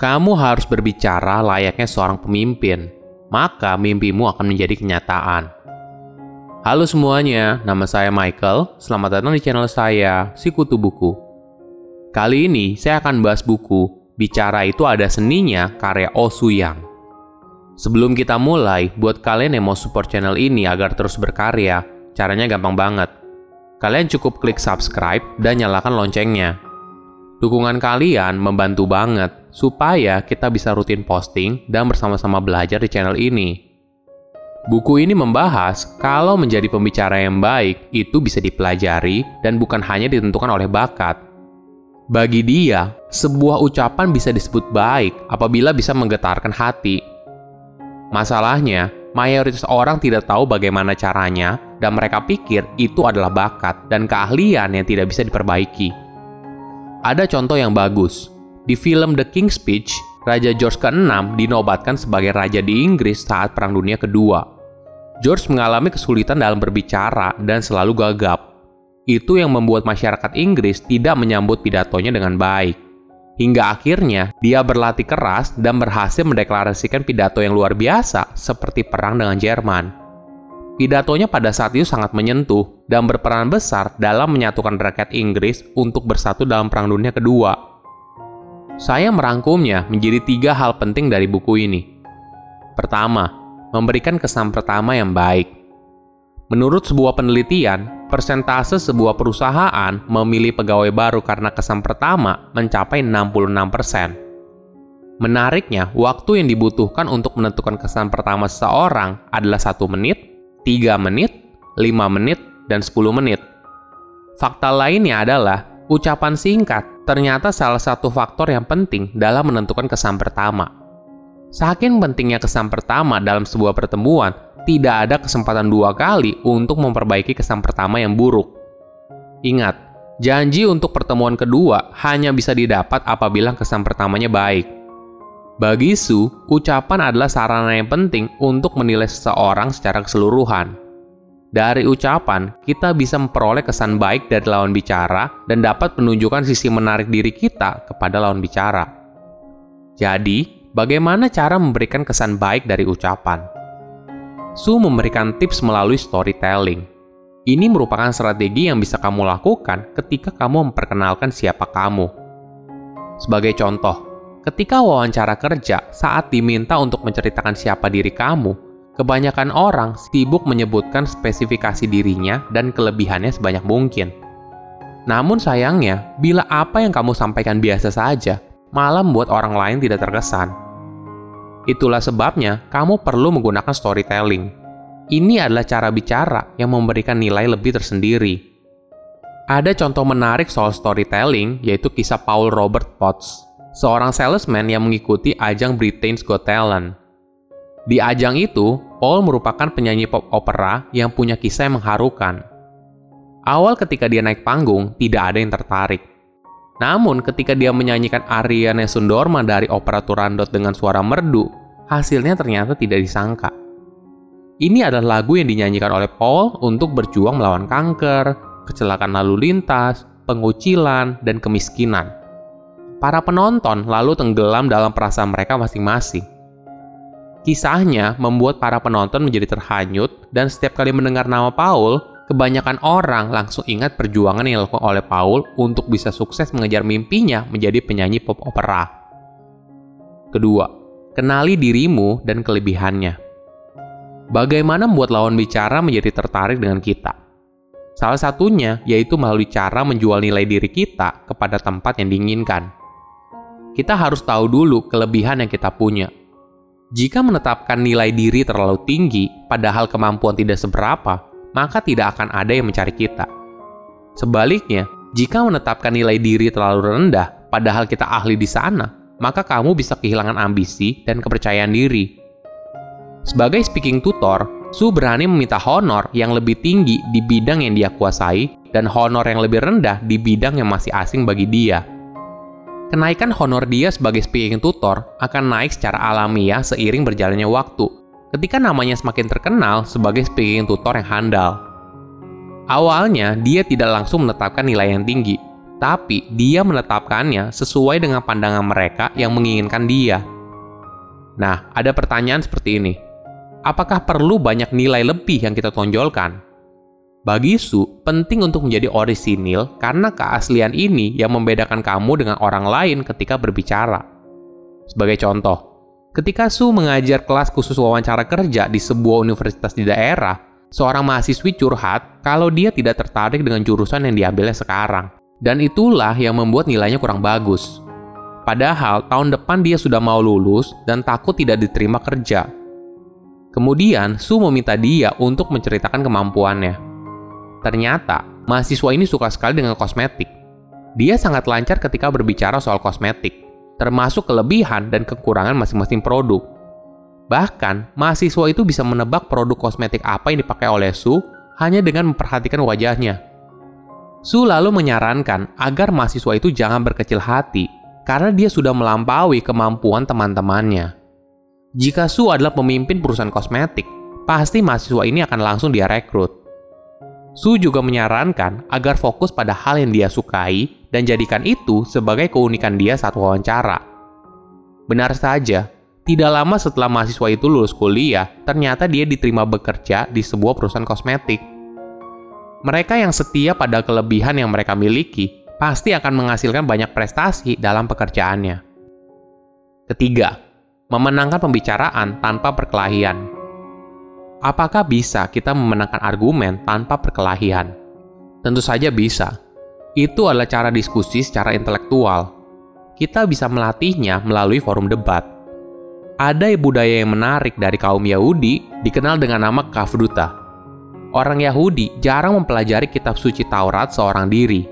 Kamu harus berbicara layaknya seorang pemimpin, maka mimpimu akan menjadi kenyataan. Halo semuanya, nama saya Michael. Selamat datang di channel saya, Sikutu Buku. Kali ini saya akan bahas buku Bicara itu ada seninya karya Oh Suyang. Sebelum kita mulai, buat kalian yang mau support channel ini agar terus berkarya, caranya gampang banget. Kalian cukup klik subscribe dan nyalakan loncengnya Dukungan kalian membantu banget supaya kita bisa rutin posting dan bersama-sama belajar di channel ini. Buku ini membahas kalau menjadi pembicara yang baik itu bisa dipelajari dan bukan hanya ditentukan oleh bakat. Bagi dia, sebuah ucapan bisa disebut baik apabila bisa menggetarkan hati. Masalahnya, mayoritas orang tidak tahu bagaimana caranya dan mereka pikir itu adalah bakat dan keahlian yang tidak bisa diperbaiki. Ada contoh yang bagus. Di film The King's Speech, Raja George ke-6 dinobatkan sebagai raja di Inggris saat Perang Dunia Kedua. George mengalami kesulitan dalam berbicara dan selalu gagap. Itu yang membuat masyarakat Inggris tidak menyambut pidatonya dengan baik. Hingga akhirnya, dia berlatih keras dan berhasil mendeklarasikan pidato yang luar biasa seperti perang dengan Jerman. Pidatonya pada saat itu sangat menyentuh dan berperan besar dalam menyatukan rakyat Inggris untuk bersatu dalam Perang Dunia Kedua. Saya merangkumnya menjadi tiga hal penting dari buku ini. Pertama, memberikan kesan pertama yang baik. Menurut sebuah penelitian, persentase sebuah perusahaan memilih pegawai baru karena kesan pertama mencapai 66%. Menariknya, waktu yang dibutuhkan untuk menentukan kesan pertama seseorang adalah satu menit 3 menit, 5 menit, dan 10 menit. Fakta lainnya adalah ucapan singkat ternyata salah satu faktor yang penting dalam menentukan kesan pertama. Saking pentingnya kesan pertama dalam sebuah pertemuan, tidak ada kesempatan dua kali untuk memperbaiki kesan pertama yang buruk. Ingat, janji untuk pertemuan kedua hanya bisa didapat apabila kesan pertamanya baik. Bagi Su, ucapan adalah sarana yang penting untuk menilai seseorang secara keseluruhan. Dari ucapan, kita bisa memperoleh kesan baik dari lawan bicara dan dapat menunjukkan sisi menarik diri kita kepada lawan bicara. Jadi, bagaimana cara memberikan kesan baik dari ucapan? Su memberikan tips melalui storytelling. Ini merupakan strategi yang bisa kamu lakukan ketika kamu memperkenalkan siapa kamu. Sebagai contoh, Ketika wawancara kerja, saat diminta untuk menceritakan siapa diri kamu, kebanyakan orang sibuk menyebutkan spesifikasi dirinya dan kelebihannya sebanyak mungkin. Namun sayangnya, bila apa yang kamu sampaikan biasa saja, malah membuat orang lain tidak terkesan. Itulah sebabnya kamu perlu menggunakan storytelling. Ini adalah cara bicara yang memberikan nilai lebih tersendiri. Ada contoh menarik soal storytelling, yaitu kisah Paul Robert Potts seorang salesman yang mengikuti ajang Britain's Got Talent. Di ajang itu, Paul merupakan penyanyi pop opera yang punya kisah yang mengharukan. Awal ketika dia naik panggung, tidak ada yang tertarik. Namun ketika dia menyanyikan Ariane Sundorma dari opera Turandot dengan suara merdu, hasilnya ternyata tidak disangka. Ini adalah lagu yang dinyanyikan oleh Paul untuk berjuang melawan kanker, kecelakaan lalu lintas, pengucilan, dan kemiskinan. Para penonton lalu tenggelam dalam perasaan mereka masing-masing. Kisahnya membuat para penonton menjadi terhanyut dan setiap kali mendengar nama Paul, kebanyakan orang langsung ingat perjuangan yang dilakukan oleh Paul untuk bisa sukses mengejar mimpinya menjadi penyanyi pop opera. Kedua, kenali dirimu dan kelebihannya. Bagaimana membuat lawan bicara menjadi tertarik dengan kita? Salah satunya yaitu melalui cara menjual nilai diri kita kepada tempat yang diinginkan kita harus tahu dulu kelebihan yang kita punya. Jika menetapkan nilai diri terlalu tinggi, padahal kemampuan tidak seberapa, maka tidak akan ada yang mencari kita. Sebaliknya, jika menetapkan nilai diri terlalu rendah, padahal kita ahli di sana, maka kamu bisa kehilangan ambisi dan kepercayaan diri. Sebagai speaking tutor, Su berani meminta honor yang lebih tinggi di bidang yang dia kuasai dan honor yang lebih rendah di bidang yang masih asing bagi dia kenaikan honor dia sebagai speaking tutor akan naik secara alamiah seiring berjalannya waktu, ketika namanya semakin terkenal sebagai speaking tutor yang handal. Awalnya, dia tidak langsung menetapkan nilai yang tinggi, tapi dia menetapkannya sesuai dengan pandangan mereka yang menginginkan dia. Nah, ada pertanyaan seperti ini. Apakah perlu banyak nilai lebih yang kita tonjolkan? Bagi Su, penting untuk menjadi orisinil karena keaslian ini yang membedakan kamu dengan orang lain ketika berbicara. Sebagai contoh, ketika Su mengajar kelas khusus wawancara kerja di sebuah universitas di daerah, seorang mahasiswi curhat kalau dia tidak tertarik dengan jurusan yang diambilnya sekarang. Dan itulah yang membuat nilainya kurang bagus. Padahal tahun depan dia sudah mau lulus dan takut tidak diterima kerja. Kemudian Su meminta dia untuk menceritakan kemampuannya. Ternyata mahasiswa ini suka sekali dengan kosmetik. Dia sangat lancar ketika berbicara soal kosmetik, termasuk kelebihan dan kekurangan masing-masing produk. Bahkan, mahasiswa itu bisa menebak produk kosmetik apa yang dipakai oleh Su hanya dengan memperhatikan wajahnya. Su lalu menyarankan agar mahasiswa itu jangan berkecil hati karena dia sudah melampaui kemampuan teman-temannya. Jika Su adalah pemimpin perusahaan kosmetik, pasti mahasiswa ini akan langsung dia rekrut. Su juga menyarankan agar fokus pada hal yang dia sukai dan jadikan itu sebagai keunikan dia saat wawancara. Benar saja, tidak lama setelah mahasiswa itu lulus kuliah, ternyata dia diterima bekerja di sebuah perusahaan kosmetik mereka yang setia pada kelebihan yang mereka miliki pasti akan menghasilkan banyak prestasi dalam pekerjaannya. Ketiga, memenangkan pembicaraan tanpa perkelahian. Apakah bisa kita memenangkan argumen tanpa perkelahian? Tentu saja bisa. Itu adalah cara diskusi secara intelektual. Kita bisa melatihnya melalui forum debat. Ada budaya yang menarik dari kaum Yahudi dikenal dengan nama kafruta Orang Yahudi jarang mempelajari kitab suci Taurat seorang diri.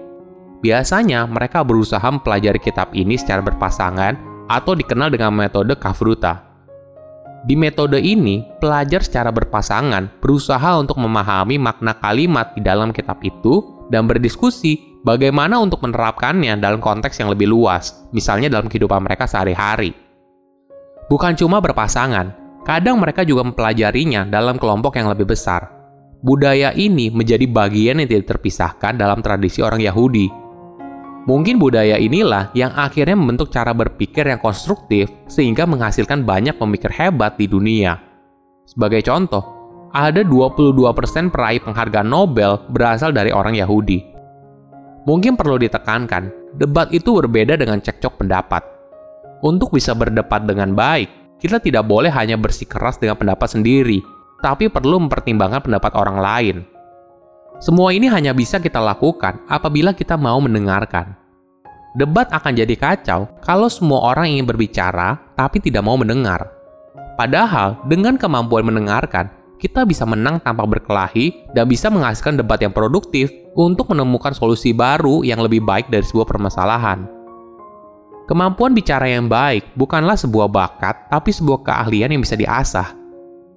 Biasanya mereka berusaha mempelajari kitab ini secara berpasangan atau dikenal dengan metode kafruta. Di metode ini, pelajar secara berpasangan berusaha untuk memahami makna kalimat di dalam kitab itu dan berdiskusi bagaimana untuk menerapkannya dalam konteks yang lebih luas, misalnya dalam kehidupan mereka sehari-hari. Bukan cuma berpasangan, kadang mereka juga mempelajarinya dalam kelompok yang lebih besar budaya ini menjadi bagian yang tidak terpisahkan dalam tradisi orang Yahudi. Mungkin budaya inilah yang akhirnya membentuk cara berpikir yang konstruktif sehingga menghasilkan banyak pemikir hebat di dunia. Sebagai contoh, ada 22% peraih penghargaan Nobel berasal dari orang Yahudi. Mungkin perlu ditekankan, debat itu berbeda dengan cekcok pendapat. Untuk bisa berdebat dengan baik, kita tidak boleh hanya bersikeras dengan pendapat sendiri, tapi perlu mempertimbangkan pendapat orang lain. Semua ini hanya bisa kita lakukan apabila kita mau mendengarkan. Debat akan jadi kacau kalau semua orang ingin berbicara tapi tidak mau mendengar. Padahal, dengan kemampuan mendengarkan, kita bisa menang tanpa berkelahi dan bisa menghasilkan debat yang produktif untuk menemukan solusi baru yang lebih baik dari sebuah permasalahan. Kemampuan bicara yang baik bukanlah sebuah bakat, tapi sebuah keahlian yang bisa diasah.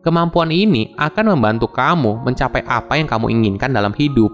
Kemampuan ini akan membantu kamu mencapai apa yang kamu inginkan dalam hidup.